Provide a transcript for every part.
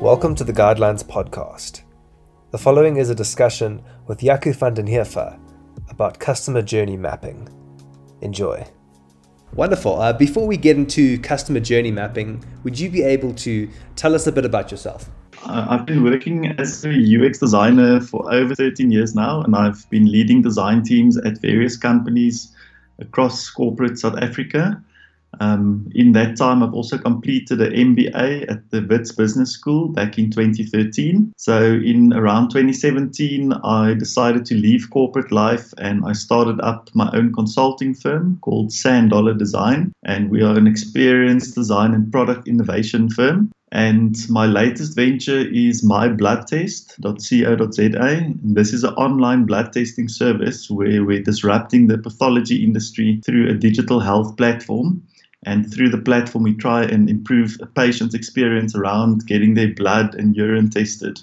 Welcome to the Guidelines Podcast. The following is a discussion with Jaco van den Heever about customer journey mapping. Enjoy. Wonderful. Uh, before we get into customer journey mapping, would you be able to tell us a bit about yourself? Uh, I've been working as a UX designer for over 13 years now, and I've been leading design teams at various companies across corporate South Africa. Um, in that time, I've also completed an MBA at the Wits Business School back in 2013. So, in around 2017, I decided to leave corporate life and I started up my own consulting firm called Sand Dollar Design. And we are an experienced design and product innovation firm. And my latest venture is mybloodtest.co.za. This is an online blood testing service where we're disrupting the pathology industry through a digital health platform. And through the platform, we try and improve a patient's experience around getting their blood and urine tested.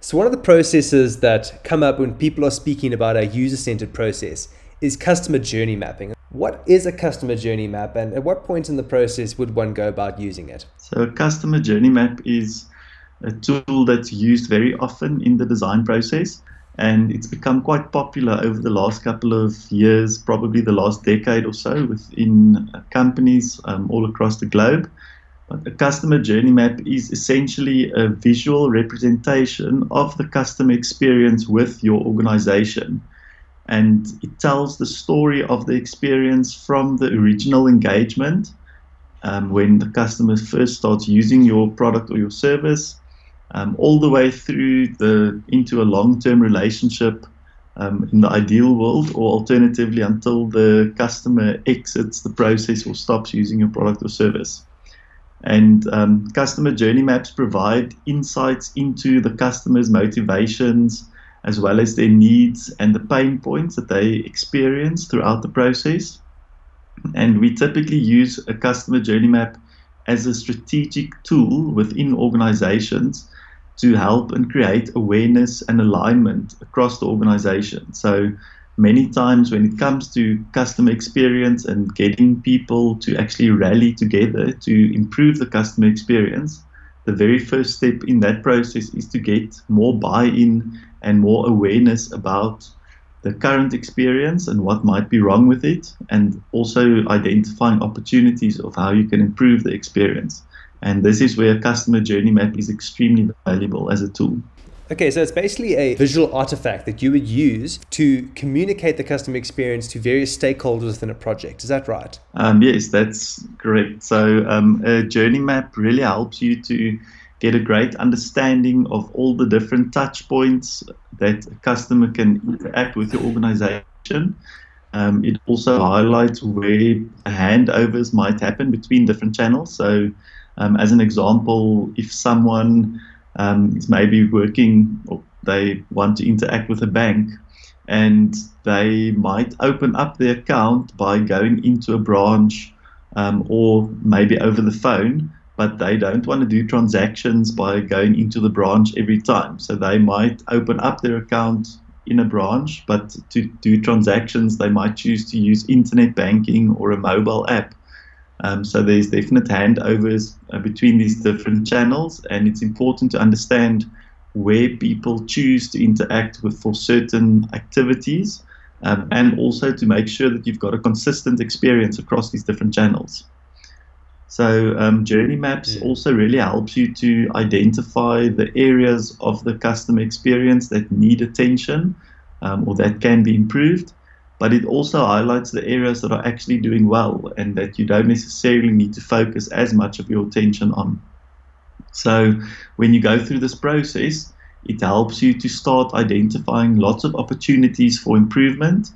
So, one of the processes that come up when people are speaking about a user centered process is customer journey mapping. What is a customer journey map, and at what point in the process would one go about using it? So, a customer journey map is a tool that's used very often in the design process and it's become quite popular over the last couple of years, probably the last decade or so, within companies um, all across the globe. But a customer journey map is essentially a visual representation of the customer experience with your organization. And it tells the story of the experience from the original engagement um, when the customer first starts using your product or your service um, all the way through the into a long-term relationship um, in the ideal world, or alternatively until the customer exits the process or stops using your product or service. And um, customer journey maps provide insights into the customer's motivations as well as their needs and the pain points that they experience throughout the process. And we typically use a customer journey map as a strategic tool within organizations to help and create awareness and alignment across the organization. So many times when it comes to customer experience and getting people to actually rally together to improve the customer experience, the very first step in that process is to get more buy-in and more awareness about the current experience and what might be wrong with it, and also identifying opportunities of how you can improve the experience. And this is where customer journey map is extremely valuable as a tool. Okay, so it's basically a visual artifact that you would use to communicate the customer experience to various stakeholders within a project. Is that right? Um, yes, that's correct. So, um, a journey map really helps you to get a great understanding of all the different touch points that a customer can interact with your organization. Um, it also highlights where handovers might happen between different channels. So, um, as an example, if someone um, is maybe working or they want to interact with a bank and they might open up their account by going into a branch um, or maybe over the phone, but they don't want to do transactions by going into the branch every time. So they might open up their account in a branch, but to do transactions, they might choose to use internet banking or a mobile app. Um, so there's definite handovers uh, between these different channels, and it's important to understand where people choose to interact with for certain activities, um, and also to make sure that you've got a consistent experience across these different channels. So um, journey maps yeah. also really helps you to identify the areas of the customer experience that need attention um, or that can be improved but it also highlights the areas that are actually doing well and that you don't necessarily need to focus as much of your attention on. So, when you go through this process, it helps you to start identifying lots of opportunities for improvement.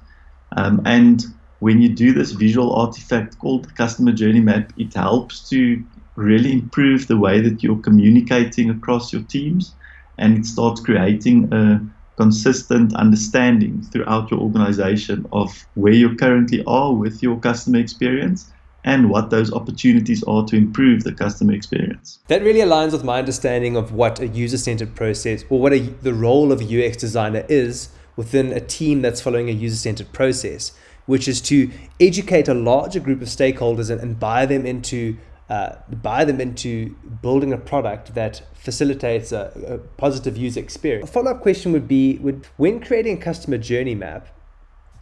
Um, and when you do this visual artifact called the customer journey map, it helps to really improve the way that you're communicating across your teams and it starts creating a consistent understanding throughout your organization of where you currently are with your customer experience and what those opportunities are to improve the customer experience. That really aligns with my understanding of what a user centered process or what a, the role of a UX designer is within a team that's following a user centered process, which is to educate a larger group of stakeholders and, and buy them into uh, buy them into building a product that facilitates a, a positive user experience. A follow up question would be would, when creating a customer journey map,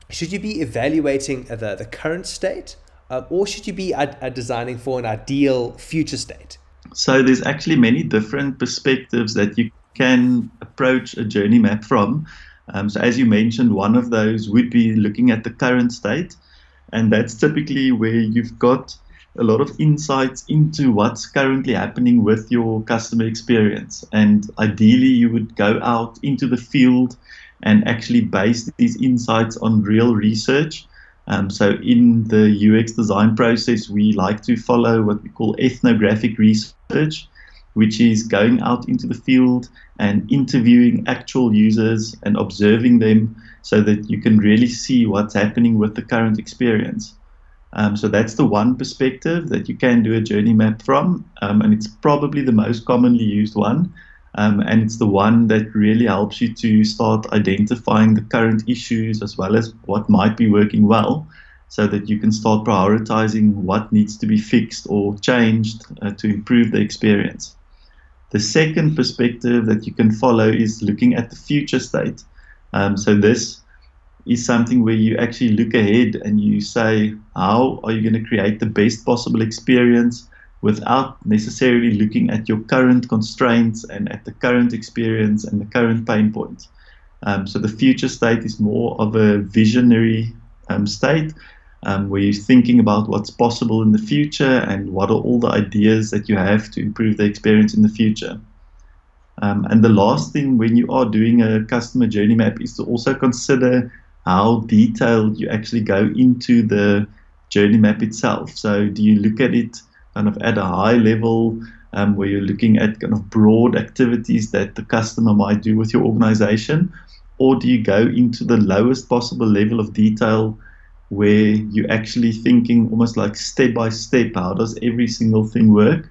should you be evaluating the, the current state uh, or should you be uh, uh, designing for an ideal future state? So there's actually many different perspectives that you can approach a journey map from. Um, so as you mentioned, one of those would be looking at the current state, and that's typically where you've got a lot of insights into what's currently happening with your customer experience. And ideally, you would go out into the field and actually base these insights on real research. Um, so, in the UX design process, we like to follow what we call ethnographic research, which is going out into the field and interviewing actual users and observing them so that you can really see what's happening with the current experience. Um, so that's the one perspective that you can do a journey map from, um, and it's probably the most commonly used one. Um, and it's the one that really helps you to start identifying the current issues as well as what might be working well so that you can start prioritizing what needs to be fixed or changed uh, to improve the experience. The second perspective that you can follow is looking at the future state. Um, so this is something where you actually look ahead and you say, how are you going to create the best possible experience without necessarily looking at your current constraints and at the current experience and the current pain points. Um, so the future state is more of a visionary um, state um, where you're thinking about what's possible in the future and what are all the ideas that you have to improve the experience in the future. Um, and the last thing when you are doing a customer journey map is to also consider how detailed you actually go into the journey map itself. So, do you look at it kind of at a high level um, where you're looking at kind of broad activities that the customer might do with your organization? Or do you go into the lowest possible level of detail where you're actually thinking almost like step by step how does every single thing work?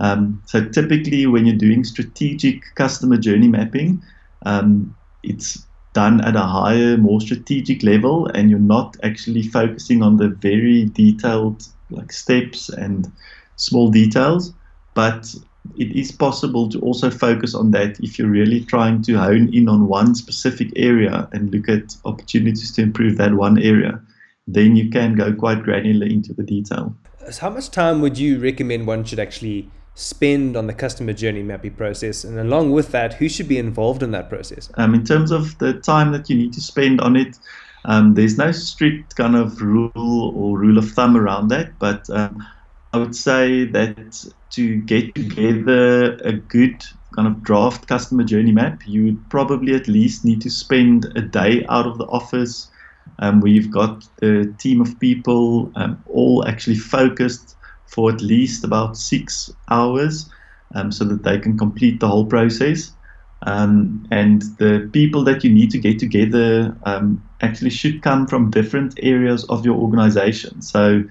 Um, so, typically, when you're doing strategic customer journey mapping, um, it's done at a higher, more strategic level, and you're not actually focusing on the very detailed like steps and small details. But it is possible to also focus on that if you're really trying to hone in on one specific area and look at opportunities to improve that one area. Then you can go quite granular into the detail. So how much time would you recommend one should actually spend on the customer journey mapping process? And along with that, who should be involved in that process? Um, in terms of the time that you need to spend on it, um, there's no strict kind of rule or rule of thumb around that, but um, I would say that to get together a good kind of draft customer journey map, you would probably at least need to spend a day out of the office um, where you've got a team of people um, all actually focused for at least about six hours um, so that they can complete the whole process. Um, and the people that you need to get together um, actually should come from different areas of your organization. So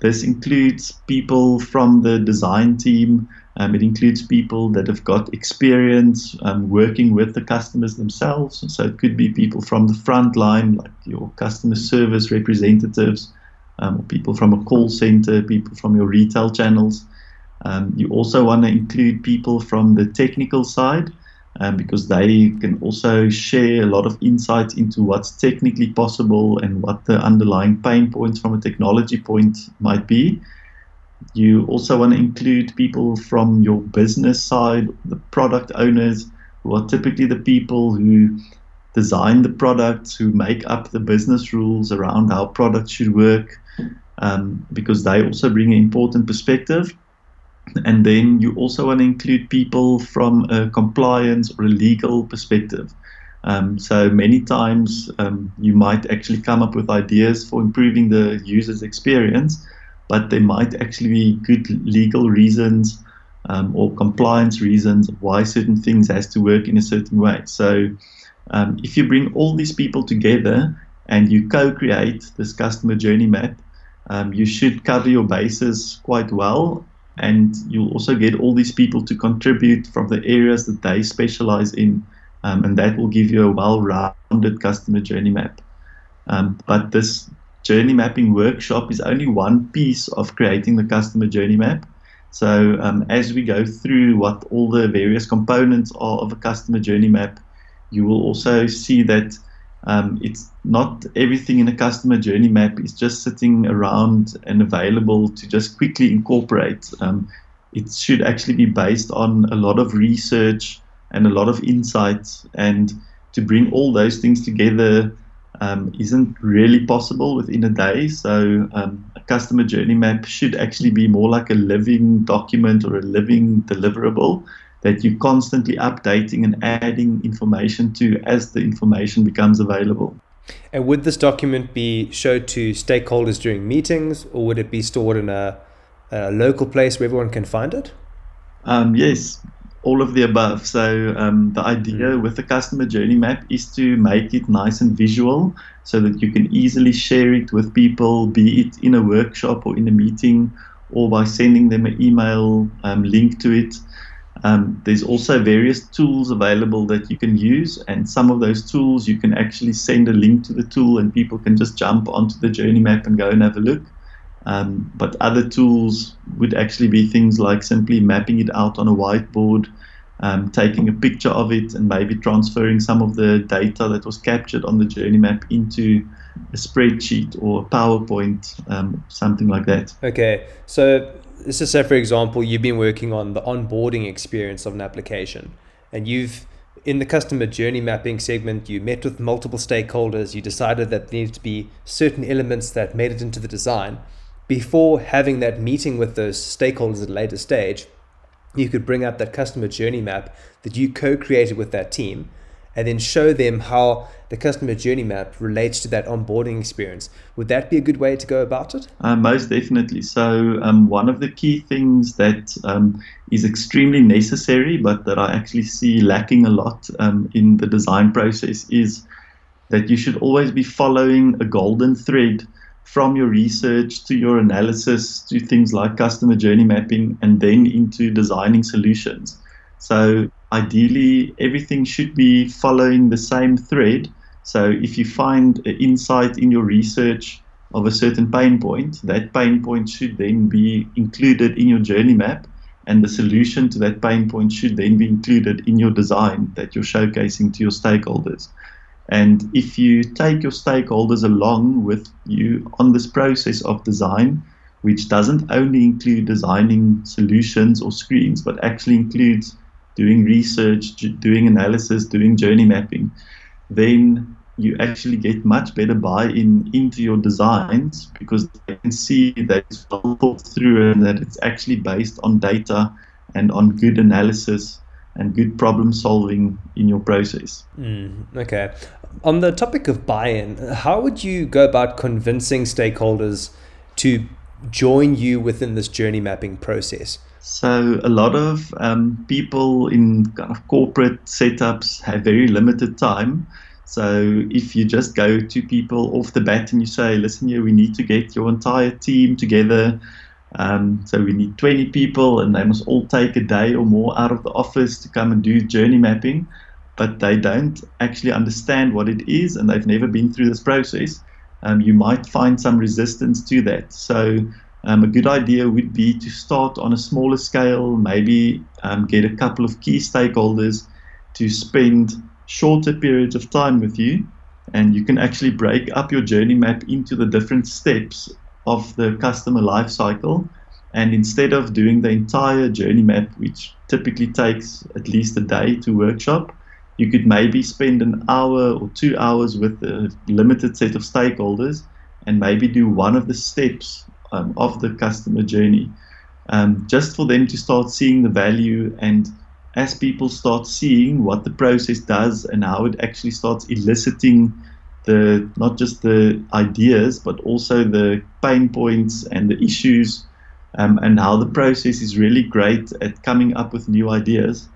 this includes people from the design team. Um, it includes people that have got experience um, working with the customers themselves. So it could be people from the front line, like your customer service representatives, um, people from a call center, people from your retail channels. Um, you also want to include people from the technical side um, because they can also share a lot of insights into what's technically possible and what the underlying pain points from a technology point might be. You also want to include people from your business side, the product owners, who are typically the people who design the products, who make up the business rules around how products should work, um, because they also bring an important perspective. And then you also want to include people from a compliance or a legal perspective. Um, so many times um, you might actually come up with ideas for improving the user's experience, but there might actually be good legal reasons um, or compliance reasons why certain things has to work in a certain way. So um, if you bring all these people together and you co-create this customer journey map, um, you should cover your bases quite well and you'll also get all these people to contribute from the areas that they specialize in um, and that will give you a well-rounded customer journey map. Um, but this journey mapping workshop is only one piece of creating the customer journey map. So um, as we go through what all the various components are of a customer journey map, you will also see that um, it's not everything in a customer journey map is just sitting around and available to just quickly incorporate. Um, it should actually be based on a lot of research and a lot of insights, and to bring all those things together um, isn't really possible within a day. So, um, a customer journey map should actually be more like a living document or a living deliverable that you're constantly updating and adding information to as the information becomes available. And would this document be showed to stakeholders during meetings, or would it be stored in a, a local place where everyone can find it? Um, yes, all of the above. So um, the idea mm. with the customer journey map is to make it nice and visual, so that you can easily share it with people, be it in a workshop or in a meeting, or by sending them an email um, link to it. Um, there's also various tools available that you can use, and some of those tools you can actually send a link to the tool, and people can just jump onto the journey map and go and have a look. Um, but other tools would actually be things like simply mapping it out on a whiteboard, um, taking a picture of it, and maybe transferring some of the data that was captured on the journey map into a spreadsheet or a PowerPoint, um, something like that. Okay, so let's just say, for example, you've been working on the onboarding experience of an application and you've in the customer journey mapping segment, you met with multiple stakeholders, you decided that there needed to be certain elements that made it into the design. Before having that meeting with those stakeholders at a later stage, you could bring up that customer journey map that you co created with that team and then show them how the customer journey map relates to that onboarding experience. Would that be a good way to go about it? Uh, most definitely. So, um, one of the key things that um, is extremely necessary, but that I actually see lacking a lot um, in the design process, is that you should always be following a golden thread from your research to your analysis to things like customer journey mapping and then into designing solutions. So, ideally everything should be following the same thread. So if you find an insight in your research of a certain pain point, that pain point should then be included in your journey map, and the solution to that pain point should then be included in your design that you're showcasing to your stakeholders. And if you take your stakeholders along with you on this process of design, which doesn't only include designing solutions or screens, but actually includes doing research, doing analysis, doing journey mapping, then you actually get much better buy-in into your designs because they can see that it's well thought through and that it's actually based on data and on good analysis and good problem solving in your process. Mm, okay. On the topic of buy-in, how would you go about convincing stakeholders to join you within this journey mapping process? So a lot of um, people in kind of corporate setups have very limited time. So if you just go to people off the bat and you say, listen here, we need to get your entire team together. Um, so we need 20 people and they must all take a day or more out of the office to come and do journey mapping, but they don't actually understand what it is and they've never been through this process. Um, you might find some resistance to that. So um, a good idea would be to start on a smaller scale, maybe um, get a couple of key stakeholders to spend shorter periods of time with you, and you can actually break up your journey map into the different steps of the customer life cycle. And instead of doing the entire journey map, which typically takes at least a day to workshop, you could maybe spend an hour or two hours with a limited set of stakeholders and maybe do one of the steps um, of the customer journey, um, just for them to start seeing the value. And as people start seeing what the process does and how it actually starts eliciting the not just the ideas but also the pain points and the issues, um, and how the process is really great at coming up with new ideas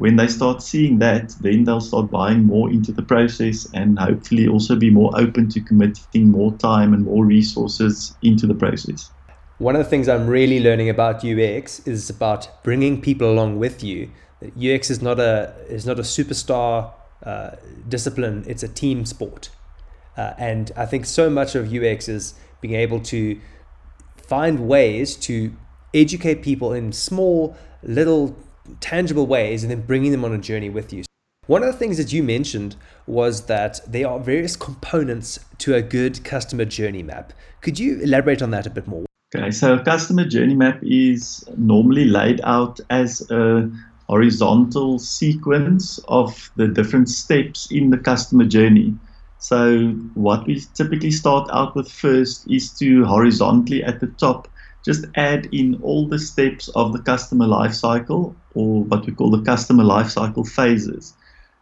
when they start seeing that, then they'll start buying more into the process and hopefully also be more open to committing more time and more resources into the process. One of the things I'm really learning about UX is about bringing people along with you. UX is not a is not a superstar uh, discipline; it's a team sport, uh, and I think so much of UX is being able to find ways to educate people in small, little, tangible ways and then bringing them on a journey with you. One of the things that you mentioned was that there are various components to a good customer journey map. Could you elaborate on that a bit more? Okay, so a customer journey map is normally laid out as a horizontal sequence of the different steps in the customer journey. So, what we typically start out with first is to horizontally at the top just add in all the steps of the customer life cycle or what we call the customer life cycle phases.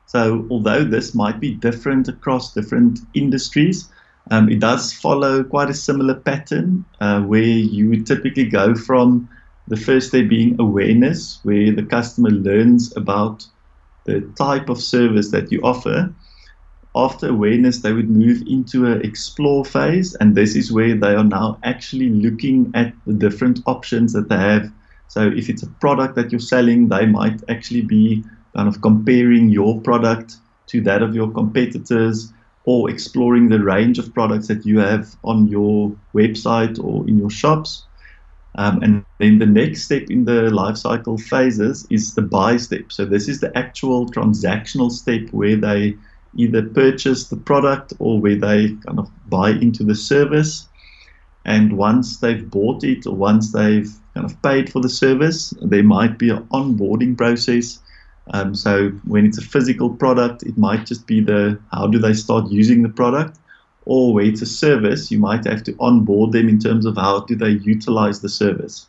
So, although this might be different across different industries, um, it does follow quite a similar pattern uh, where you would typically go from the first step being awareness, where the customer learns about the type of service that you offer. After awareness, they would move into an explore phase, and this is where they are now actually looking at the different options that they have. So, if it's a product that you're selling, they might actually be kind of comparing your product to that of your competitors or exploring the range of products that you have on your website or in your shops. Um, and then the next step in the life cycle phases is the buy step. So this is the actual transactional step where they either purchase the product or where they kind of buy into the service. And once they've bought it or once they've kind of paid for the service, there might be an onboarding process um, so when it's a physical product, it might just be the how do they start using the product, or where it's a service, you might have to onboard them in terms of how do they utilize the service.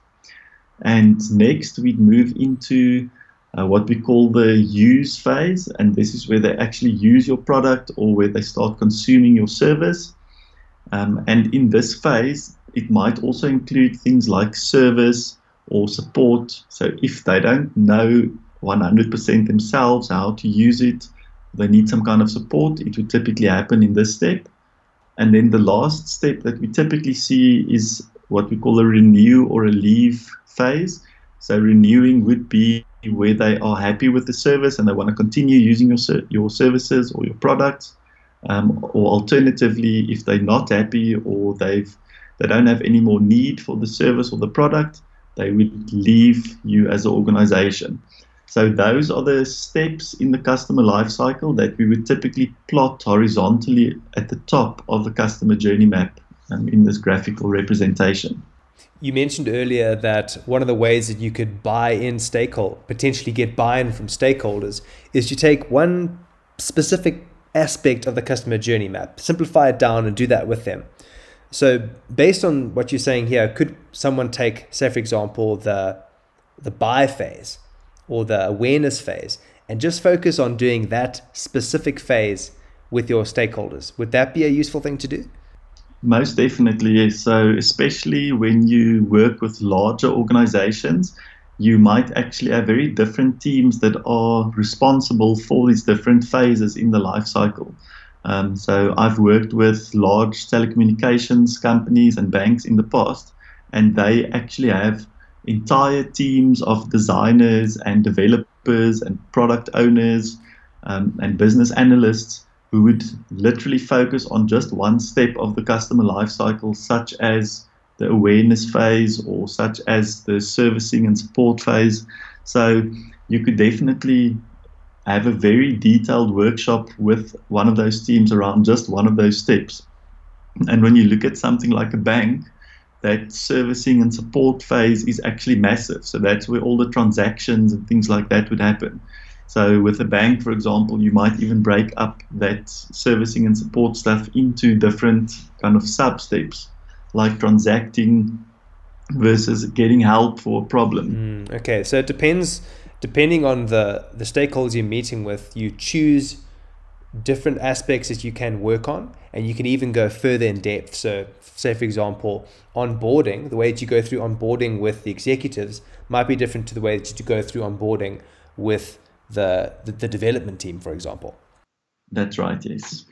And next, we'd move into uh, what we call the use phase, and this is where they actually use your product or where they start consuming your service. Um, and in this phase, it might also include things like service or support. So if they don't know 100% themselves how to use it, they need some kind of support, it would typically happen in this step. And then the last step that we typically see is what we call a renew or a leave phase. So renewing would be where they are happy with the service and they want to continue using your your services or your products. Um, or alternatively, if they're not happy or they've they don't have any more need for the service or the product, they would leave you as an organization. So those are the steps in the customer lifecycle that we would typically plot horizontally at the top of the customer journey map um, in this graphical representation. You mentioned earlier that one of the ways that you could buy in stakeholder, potentially get buy-in from stakeholders, is to take one specific aspect of the customer journey map, simplify it down, and do that with them. So, based on what you're saying here, could someone take, say, for example, the the buy phase or the awareness phase and just focus on doing that specific phase with your stakeholders. Would that be a useful thing to do? Most definitely, yes. So, especially when you work with larger organizations, you might actually have very different teams that are responsible for these different phases in the life cycle. Um, so, I've worked with large telecommunications companies and banks in the past, and they actually have entire teams of designers and developers and product owners um, and business analysts who would literally focus on just one step of the customer lifecycle, such as the awareness phase or such as the servicing and support phase. So you could definitely have a very detailed workshop with one of those teams around just one of those steps. And when you look at something like a bank, that servicing and support phase is actually massive. So that's where all the transactions and things like that would happen. So with a bank, for example, you might even break up that servicing and support stuff into different kind of sub steps, like transacting versus getting help for a problem. Mm, okay, so it depends. Depending on the the stakeholders you're meeting with, you choose different aspects that you can work on and you can even go further in depth so say for example onboarding the way that you go through onboarding with the executives might be different to the way that you go through onboarding with the, the, the development team for example that's right yes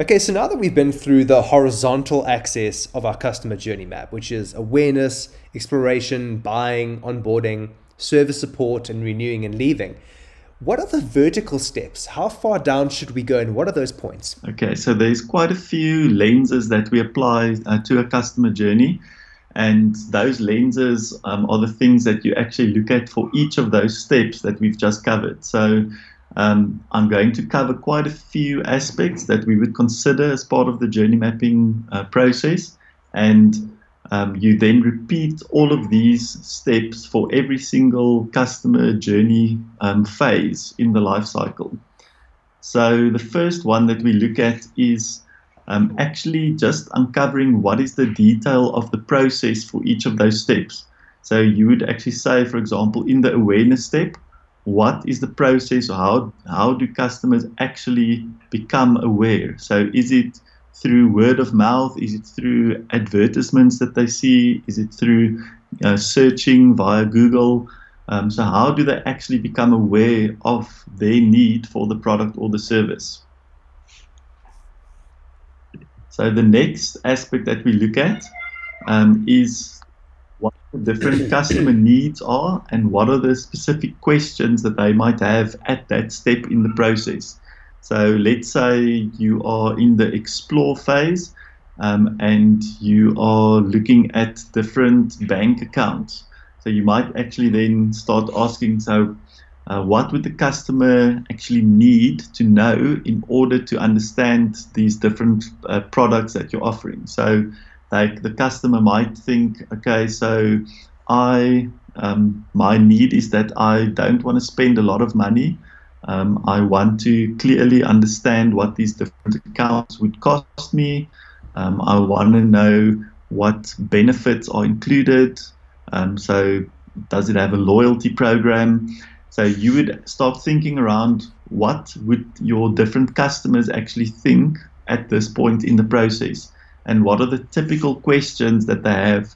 okay so now that we've been through the horizontal axis of our customer journey map which is awareness exploration buying onboarding service support and renewing and leaving what are the vertical steps? How far down should we go, and what are those points? Okay, so there's quite a few lenses that we apply uh, to a customer journey. And those lenses um, are the things that you actually look at for each of those steps that we've just covered. So um, I'm going to cover quite a few aspects that we would consider as part of the journey mapping uh, process. And um, you then repeat all of these steps for every single customer journey um, phase in the life cycle. So the first one that we look at is um, actually just uncovering what is the detail of the process for each of those steps. So you would actually say, for example, in the awareness step, what is the process how, how do customers actually become aware? So is it through word of mouth? Is it through advertisements that they see? Is it through uh, searching via Google? Um, so how do they actually become aware of their need for the product or the service? So the next aspect that we look at um, is what the different customer needs are and what are the specific questions that they might have at that step in the process. So let's say you are in the explore phase um, and you are looking at different bank accounts. So you might actually then start asking, so uh, what would the customer actually need to know in order to understand these different uh, products that you're offering? So, like the customer might think, okay, so I um, my need is that I don't want to spend a lot of money. Um, I want to clearly understand what these different accounts would cost me. Um, I want to know what benefits are included. Um, so, does it have a loyalty program? So you would start thinking around what would your different customers actually think at this point in the process, and what are the typical questions that they have.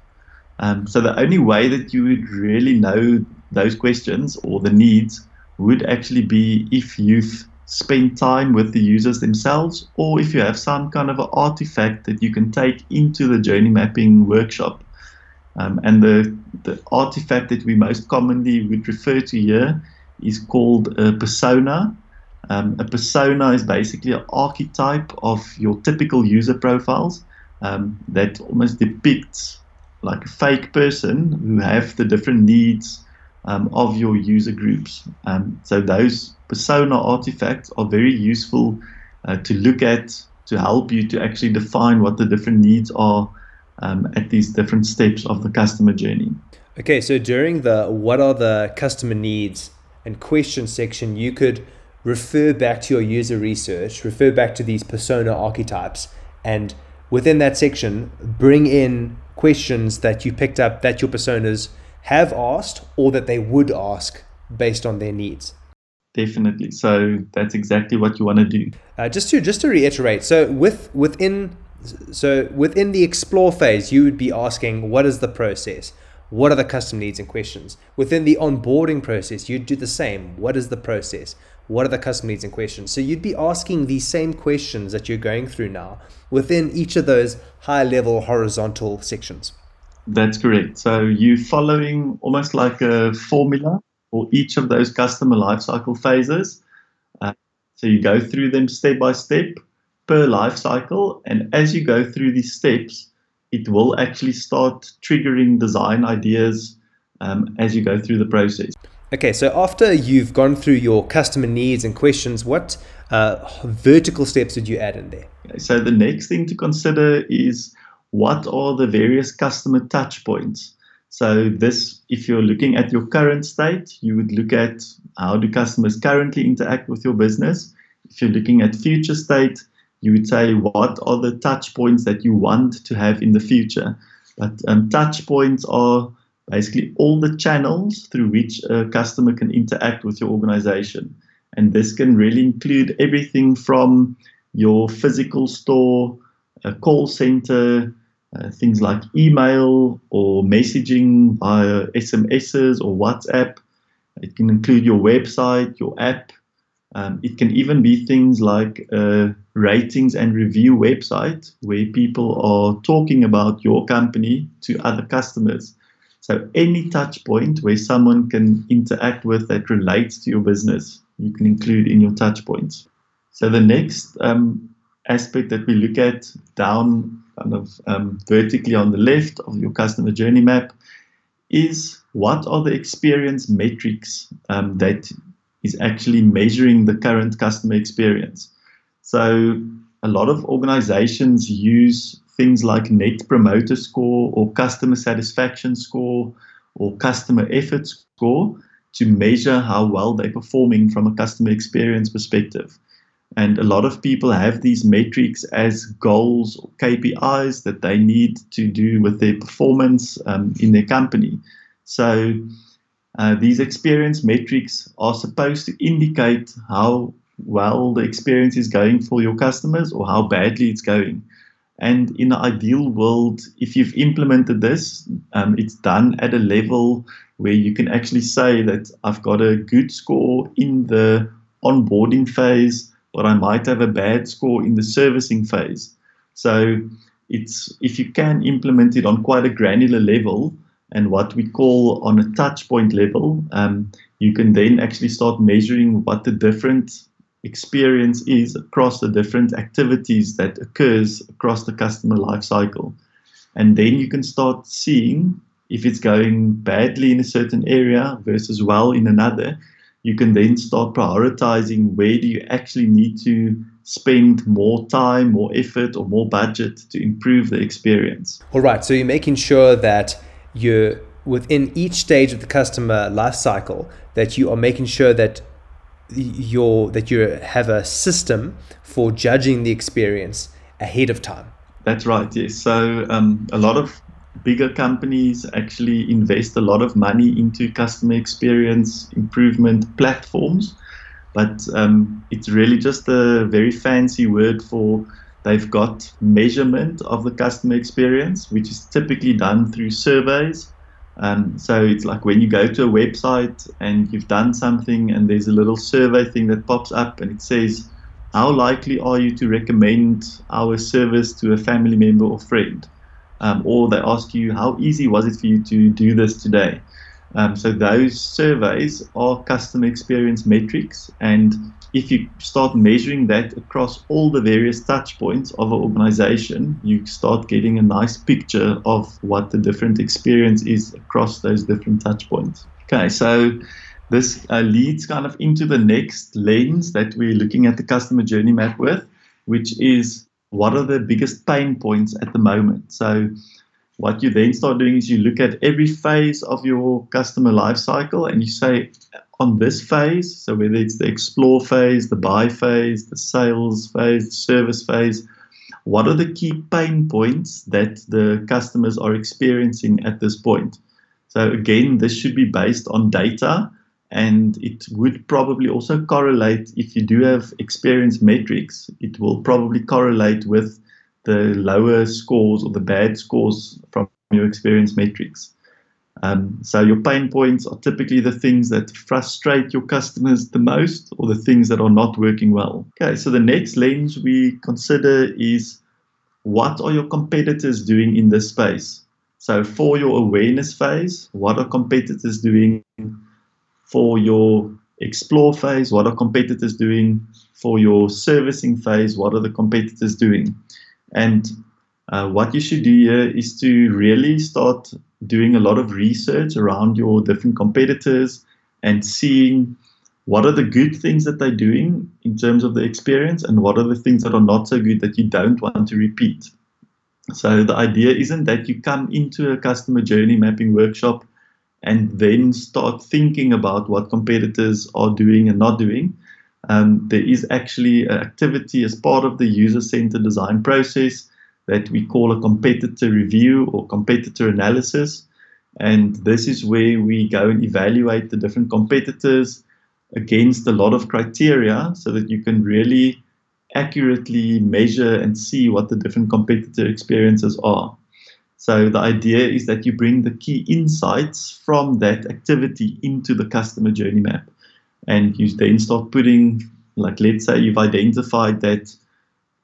Um, so the only way that you would really know those questions or the needs would actually be if you've spent time with the users themselves, or if you have some kind of artifact that you can take into the journey mapping workshop um, and the, the artifact that we most commonly would refer to here is called a persona. Um, a persona is basically an archetype of your typical user profiles um, that almost depicts like a fake person who have the different needs um, of your user groups. Um, so those persona artifacts are very useful uh, to look at to help you to actually define what the different needs are um, at these different steps of the customer journey. Okay, so during the what are the customer needs and question section, you could refer back to your user research, refer back to these persona archetypes, and within that section, bring in questions that you picked up that your personas have asked or that they would ask based on their needs. Definitely. So that's exactly what you want to do. Uh, just to just to reiterate, so with within so within the explore phase, you would be asking, what is the process? What are the custom needs and questions? Within the onboarding process, you'd do the same. What is the process? What are the custom needs and questions? So you'd be asking these same questions that you're going through now within each of those high level horizontal sections. That's correct. So you're following almost like a formula for each of those customer lifecycle phases. Uh, so you go through them step by step per life cycle. And as you go through these steps, it will actually start triggering design ideas um, as you go through the process. Okay, so after you've gone through your customer needs and questions, what uh, vertical steps did you add in there? Okay, so the next thing to consider is what are the various customer touch points. So this, if you're looking at your current state, you would look at how do customers currently interact with your business. If you're looking at future state, you would say what are the touch points that you want to have in the future. But um, touch points are basically all the channels through which a customer can interact with your organization. And this can really include everything from your physical store, a call center, uh, things like email or messaging via SMSs or WhatsApp. It can include your website, your app, um, it can even be things like a ratings and review website where people are talking about your company to other customers. So any touch point where someone can interact with that relates to your business, you can include in your touch points. So the next um, aspect that we look at down kind of um, vertically on the left of your customer journey map, is what are the experience metrics um, that is actually measuring the current customer experience. So a lot of organizations use things like net promoter score or customer satisfaction score or customer effort score to measure how well they're performing from a customer experience perspective. And a lot of people have these metrics as goals or KPIs that they need to do with their performance um, in their company. So uh, these experience metrics are supposed to indicate how well the experience is going for your customers or how badly it's going. And in the ideal world, if you've implemented this, um, it's done at a level where you can actually say that I've got a good score in the onboarding phase, but I might have a bad score in the servicing phase. So it's if you can implement it on quite a granular level and what we call on a touch point level, um, you can then actually start measuring what the different experience is across the different activities that occurs across the customer life cycle. And then you can start seeing if it's going badly in a certain area versus well in another, you can then start prioritizing where do you actually need to spend more time, more effort, or more budget to improve the experience. All right. So you're making sure that you're within each stage of the customer life cycle that you are making sure that your that you have a system for judging the experience ahead of time. That's right. Yes. So um, a lot of bigger companies actually invest a lot of money into customer experience improvement platforms, but um, it's really just a very fancy word for they've got measurement of the customer experience, which is typically done through surveys. Um, so it's like when you go to a website and you've done something, and there's a little survey thing that pops up, and it says, "How likely are you to recommend our service to a family member or friend?" um, or they ask you how easy was it for you to do this today. Um, so those surveys are customer experience metrics, and if you start measuring that across all the various touch points of an organization, you start getting a nice picture of what the different experience is across those different touch points. Okay, so this uh, leads kind of into the next lens that we're looking at the customer journey map with, which is what are the biggest pain points at the moment. So what you then start doing is you look at every phase of your customer life cycle and you say on this phase, so whether it's the explore phase, the buy phase, the sales phase, the service phase, what are the key pain points that the customers are experiencing at this point? So again, this should be based on data and it would probably also correlate if you do have experience metrics it will probably correlate with the lower scores or the bad scores from your experience metrics um, so your pain points are typically the things that frustrate your customers the most or the things that are not working well okay so the next lens we consider is what are your competitors doing in this space so for your awareness phase what are competitors doing for your explore phase, what are competitors doing? For your servicing phase, what are the competitors doing? And uh, what you should do here is to really start doing a lot of research around your different competitors and seeing what are the good things that they're doing in terms of the experience and what are the things that are not so good that you don't want to repeat. So the idea isn't that you come into a customer journey mapping workshop and then start thinking about what competitors are doing and not doing. Um, there is actually an activity as part of the user centered design process that we call a competitor review or competitor analysis. And this is where we go and evaluate the different competitors against a lot of criteria so that you can really accurately measure and see what the different competitor experiences are. So the idea is that you bring the key insights from that activity into the customer journey map. And you then start putting, like, let's say you've identified that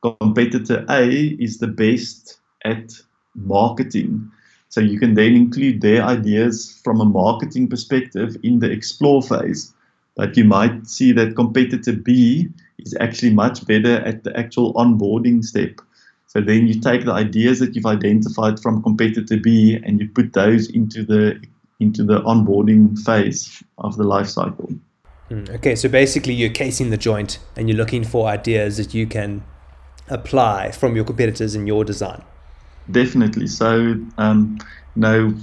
competitor A is the best at marketing. So you can then include their ideas from a marketing perspective in the explore phase. But you might see that competitor B is actually much better at the actual onboarding step. So then you take the ideas that you've identified from competitor B and you put those into the into the onboarding phase of the life cycle. Hmm, okay, so basically you're casing the joint and you're looking for ideas that you can apply from your competitors in your design. Definitely. So, um, you know,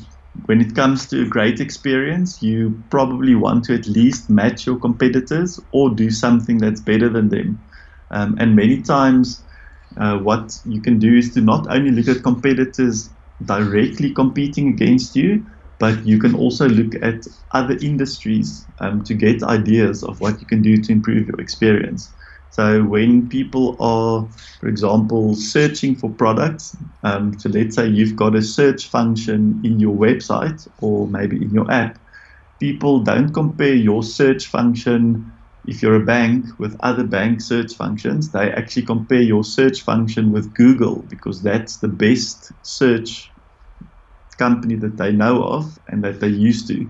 when it comes to a great experience, you probably want to at least match your competitors or do something that's better than them. Um, and many times, uh, what you can do is to not only look at competitors directly competing against you, but you can also look at other industries um, to get ideas of what you can do to improve your experience. So when people are, for example, searching for products, um, so let's say you've got a search function in your website or maybe in your app, people don't compare your search function if you're a bank with other bank search functions. They actually compare your search function with Google because that's the best search company that they know of and that they used to.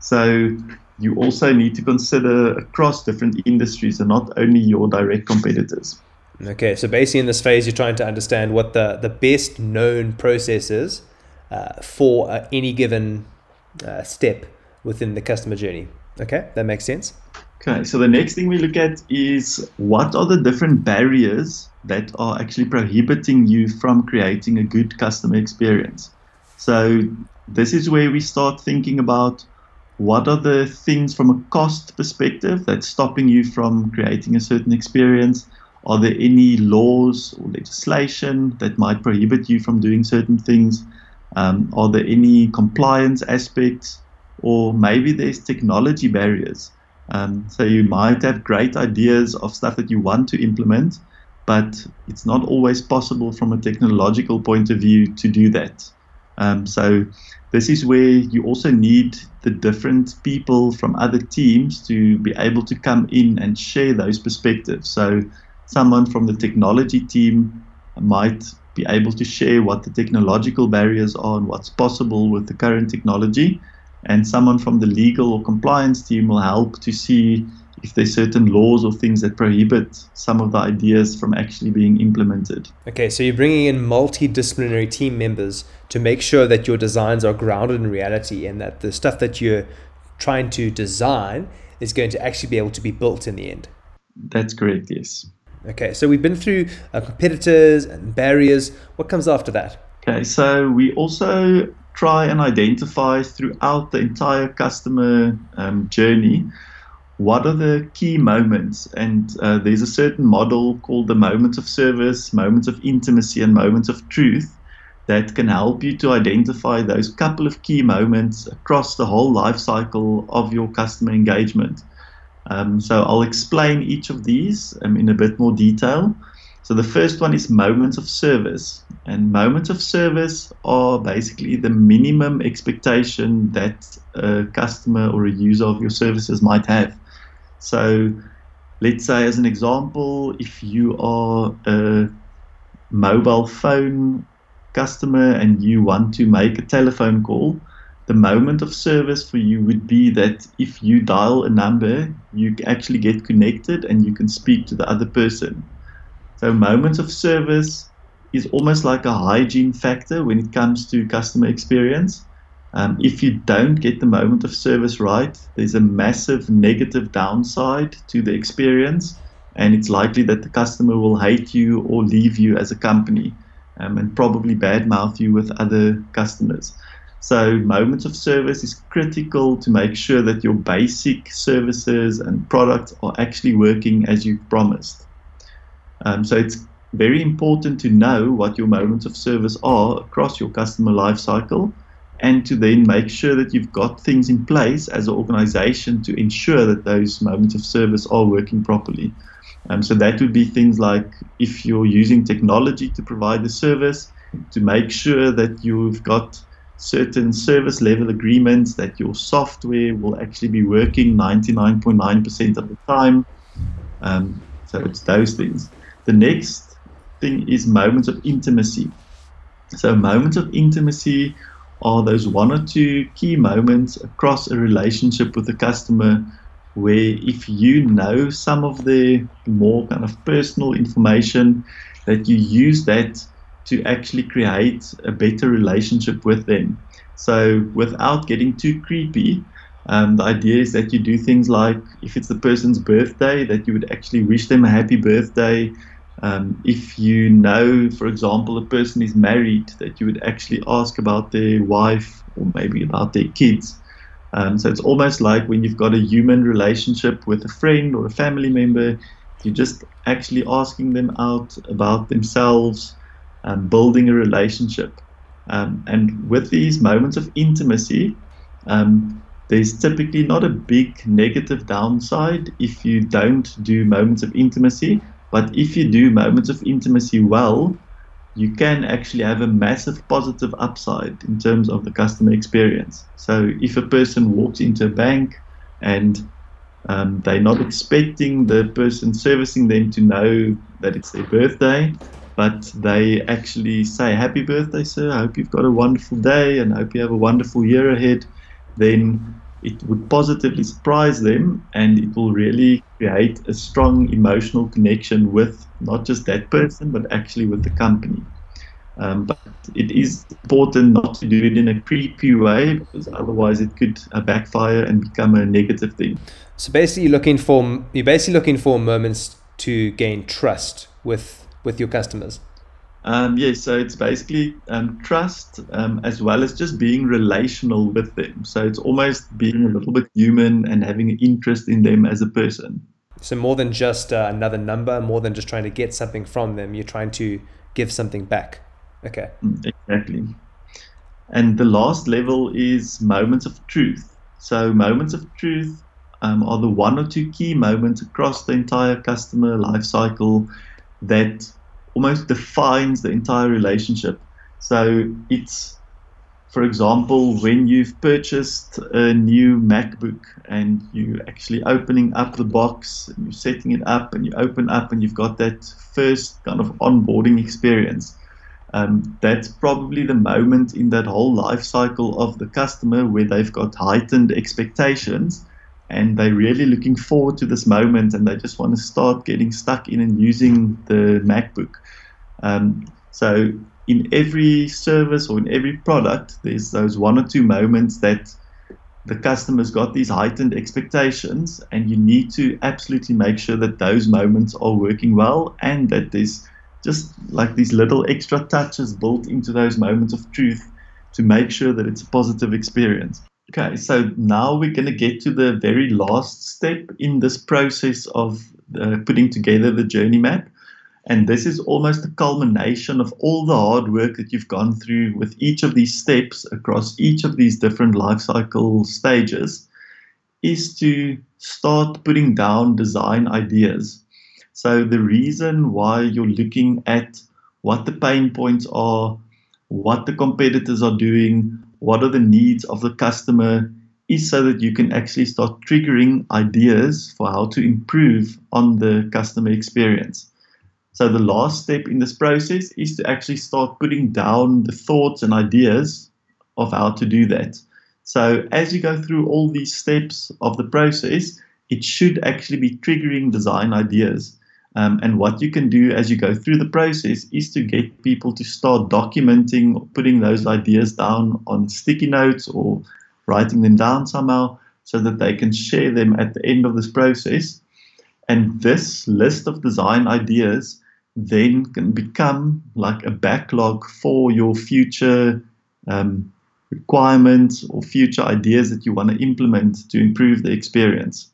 So you also need to consider across different industries and not only your direct competitors. Okay, so basically in this phase, you're trying to understand what the, the best known process is uh, for uh, any given uh, step within the customer journey. Okay, that makes sense. Okay, so the next thing we look at is what are the different barriers that are actually prohibiting you from creating a good customer experience? So this is where we start thinking about what are the things from a cost perspective that's stopping you from creating a certain experience? Are there any laws or legislation that might prohibit you from doing certain things? Um, are there any compliance aspects? Or maybe there's technology barriers. Um, so you might have great ideas of stuff that you want to implement, but it's not always possible from a technological point of view to do that. Um, so this is where you also need the different people from other teams to be able to come in and share those perspectives. So someone from the technology team might be able to share what the technological barriers are and what's possible with the current technology. And someone from the legal or compliance team will help to see if there's certain laws or things that prohibit some of the ideas from actually being implemented. Okay, so you're bringing in multidisciplinary team members to make sure that your designs are grounded in reality and that the stuff that you're trying to design is going to actually be able to be built in the end. That's correct, yes. Okay, so we've been through uh, competitors and barriers. What comes after that? Okay, so we also try and identify throughout the entire customer um, journey what are the key moments? And uh, there's a certain model called the moments of service, moments of intimacy, and moments of truth that can help you to identify those couple of key moments across the whole life cycle of your customer engagement. Um, so I'll explain each of these um, in a bit more detail. So the first one is moments of service. And moments of service are basically the minimum expectation that a customer or a user of your services might have. So, let's say, as an example, if you are a mobile phone customer and you want to make a telephone call, the moment of service for you would be that if you dial a number, you actually get connected and you can speak to the other person. So, moments of service is almost like a hygiene factor when it comes to customer experience. Um, if you don't get the moment of service right, there's a massive negative downside to the experience, and it's likely that the customer will hate you or leave you as a company um, and probably badmouth you with other customers. So, moments of service is critical to make sure that your basic services and products are actually working as you've promised. Um, so, it's very important to know what your moments of service are across your customer lifecycle and to then make sure that you've got things in place as an organization to ensure that those moments of service are working properly. Um, so that would be things like if you're using technology to provide the service, to make sure that you've got certain service level agreements that your software will actually be working 99.9% of the time. Um, so it's those things. The next thing is moments of intimacy. So moments of intimacy are those one or two key moments across a relationship with the customer where if you know some of the more kind of personal information that you use that to actually create a better relationship with them. So, without getting too creepy, um, the idea is that you do things like if it's the person's birthday, that you would actually wish them a happy birthday. Um, if you know, for example, a person is married, that you would actually ask about their wife or maybe about their kids. Um, so it's almost like when you've got a human relationship with a friend or a family member, you're just actually asking them out about themselves, and building a relationship. Um, and with these moments of intimacy, um, there's typically not a big negative downside if you don't do moments of intimacy. But if you do moments of intimacy well, you can actually have a massive positive upside in terms of the customer experience. So if a person walks into a bank and um, they're not expecting the person servicing them to know that it's their birthday, but they actually say, Happy birthday, sir. I hope you've got a wonderful day and I hope you have a wonderful year ahead. Then it would positively surprise them and it will really create a strong emotional connection with not just that person but actually with the company. Um, but it is important not to do it in a creepy way because otherwise it could uh, backfire and become a negative thing. So basically, you're looking for you're basically looking for moments to gain trust with with your customers. Um, yes, so it's basically um, trust um, as well as just being relational with them. So it's almost being a little bit human and having an interest in them as a person. So more than just uh, another number, more than just trying to get something from them, you're trying to give something back. Okay. Mm, exactly. And the last level is moments of truth. So moments of truth um, are the one or two key moments across the entire customer life cycle that almost defines the entire relationship. So it's, for example, when you've purchased a new MacBook and you're actually opening up the box and you're setting it up and you open up and you've got that first kind of onboarding experience. Um, that's probably the moment in that whole life cycle of the customer where they've got heightened expectations and they're really looking forward to this moment and they just want to start getting stuck in and using the MacBook. Um, so in every service or in every product, there's those one or two moments that the customer's got these heightened expectations, and you need to absolutely make sure that those moments are working well and that there's just like these little extra touches built into those moments of truth to make sure that it's a positive experience. Okay, so now we're going to get to the very last step in this process of uh, putting together the journey map. And this is almost a culmination of all the hard work that you've gone through with each of these steps across each of these different life cycle stages is to start putting down design ideas. So the reason why you're looking at what the pain points are, what the competitors are doing, what are the needs of the customer is so that you can actually start triggering ideas for how to improve on the customer experience. So the last step in this process is to actually start putting down the thoughts and ideas of how to do that. So as you go through all these steps of the process, it should actually be triggering design ideas. Um, and what you can do as you go through the process is to get people to start documenting or putting those ideas down on sticky notes or writing them down somehow so that they can share them at the end of this process. And this list of design ideas then can become like a backlog for your future um, requirements or future ideas that you want to implement to improve the experience.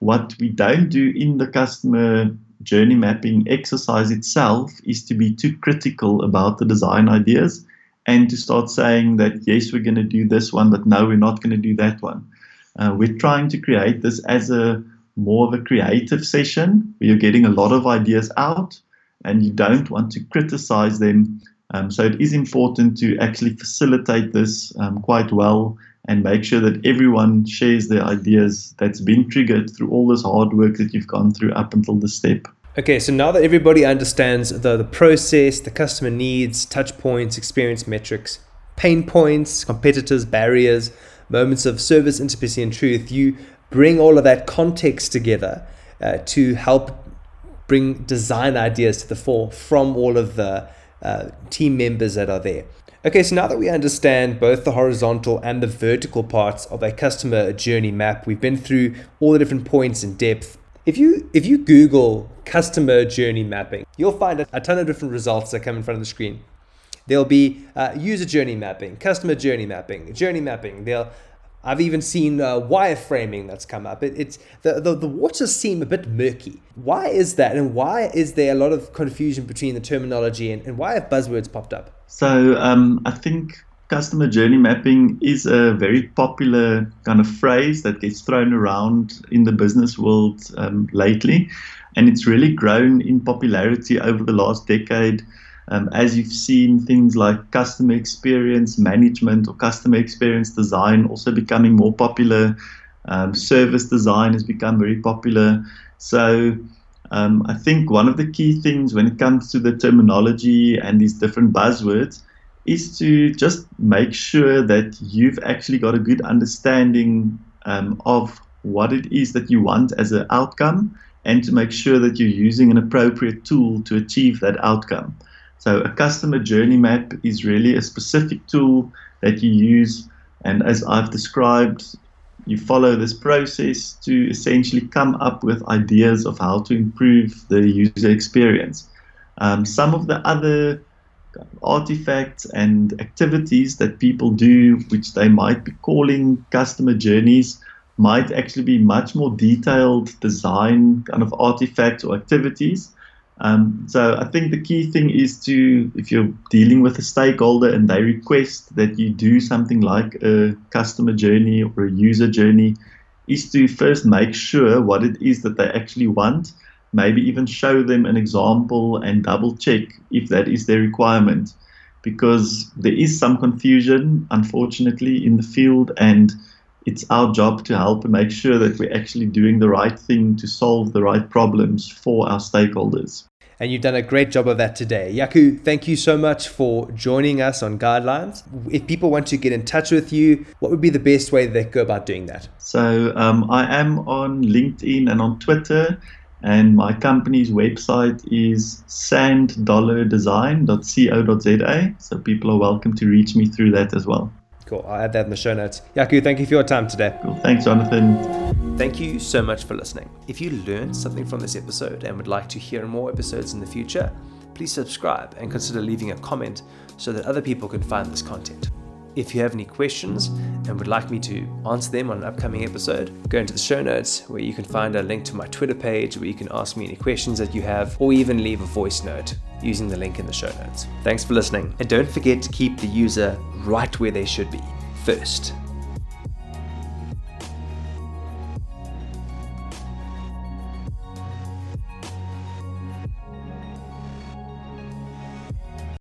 What we don't do in the customer journey mapping exercise itself is to be too critical about the design ideas and to start saying that yes we're going to do this one but no we're not going to do that one. Uh, we're trying to create this as a more of a creative session. Where you're getting a lot of ideas out and you don't want to criticize them um, so it is important to actually facilitate this um, quite well and make sure that everyone shares their ideas that's been triggered through all this hard work that you've gone through up until this step. Okay, so now that everybody understands the, the process, the customer needs, touch points, experience metrics, pain points, competitors, barriers, moments of service, intimacy, and truth, you bring all of that context together uh, to help bring design ideas to the fore from all of the uh, team members that are there. Okay, so now that we understand both the horizontal and the vertical parts of a customer journey map, we've been through all the different points in depth. If you if you Google customer journey mapping, you'll find a ton of different results that come in front of the screen. There'll be uh, user journey mapping, customer journey mapping, journey mapping. They'll I've even seen uh, wireframing that's come up. It, it's the, the the waters seem a bit murky. Why is that, and why is there a lot of confusion between the terminology, and, and why have buzzwords popped up? So um, I think customer journey mapping is a very popular kind of phrase that gets thrown around in the business world um, lately, and it's really grown in popularity over the last decade. Um, as you've seen things like customer experience management or customer experience design also becoming more popular, um, service design has become very popular. So um, I think one of the key things when it comes to the terminology and these different buzzwords is to just make sure that you've actually got a good understanding um, of what it is that you want as an outcome and to make sure that you're using an appropriate tool to achieve that outcome. So a customer journey map is really a specific tool that you use. And as I've described, you follow this process to essentially come up with ideas of how to improve the user experience. Um, some of the other artifacts and activities that people do, which they might be calling customer journeys, might actually be much more detailed design kind of artifacts or activities um, so I think the key thing is to, if you're dealing with a stakeholder and they request that you do something like a customer journey or a user journey, is to first make sure what it is that they actually want. Maybe even show them an example and double check if that is their requirement. Because there is some confusion, unfortunately, in the field, and it's our job to help and make sure that we're actually doing the right thing to solve the right problems for our stakeholders and you've done a great job of that today. Jaco, thank you so much for joining us on Guidelines. If people want to get in touch with you, what would be the best way they go about doing that? So um, I am on LinkedIn and on Twitter, and my company's website is sanddollardesign.co.za. So people are welcome to reach me through that as well. Cool. I'll add that in the show notes. Jaco, thank you for your time today. Cool. Thanks, Jonathan. Thank you so much for listening. If you learned something from this episode and would like to hear more episodes in the future, please subscribe and consider leaving a comment so that other people can find this content. If you have any questions and would like me to answer them on an upcoming episode, go into the show notes where you can find a link to my Twitter page where you can ask me any questions that you have or even leave a voice note using the link in the show notes. Thanks for listening, and don't forget to keep the user right where they should be first.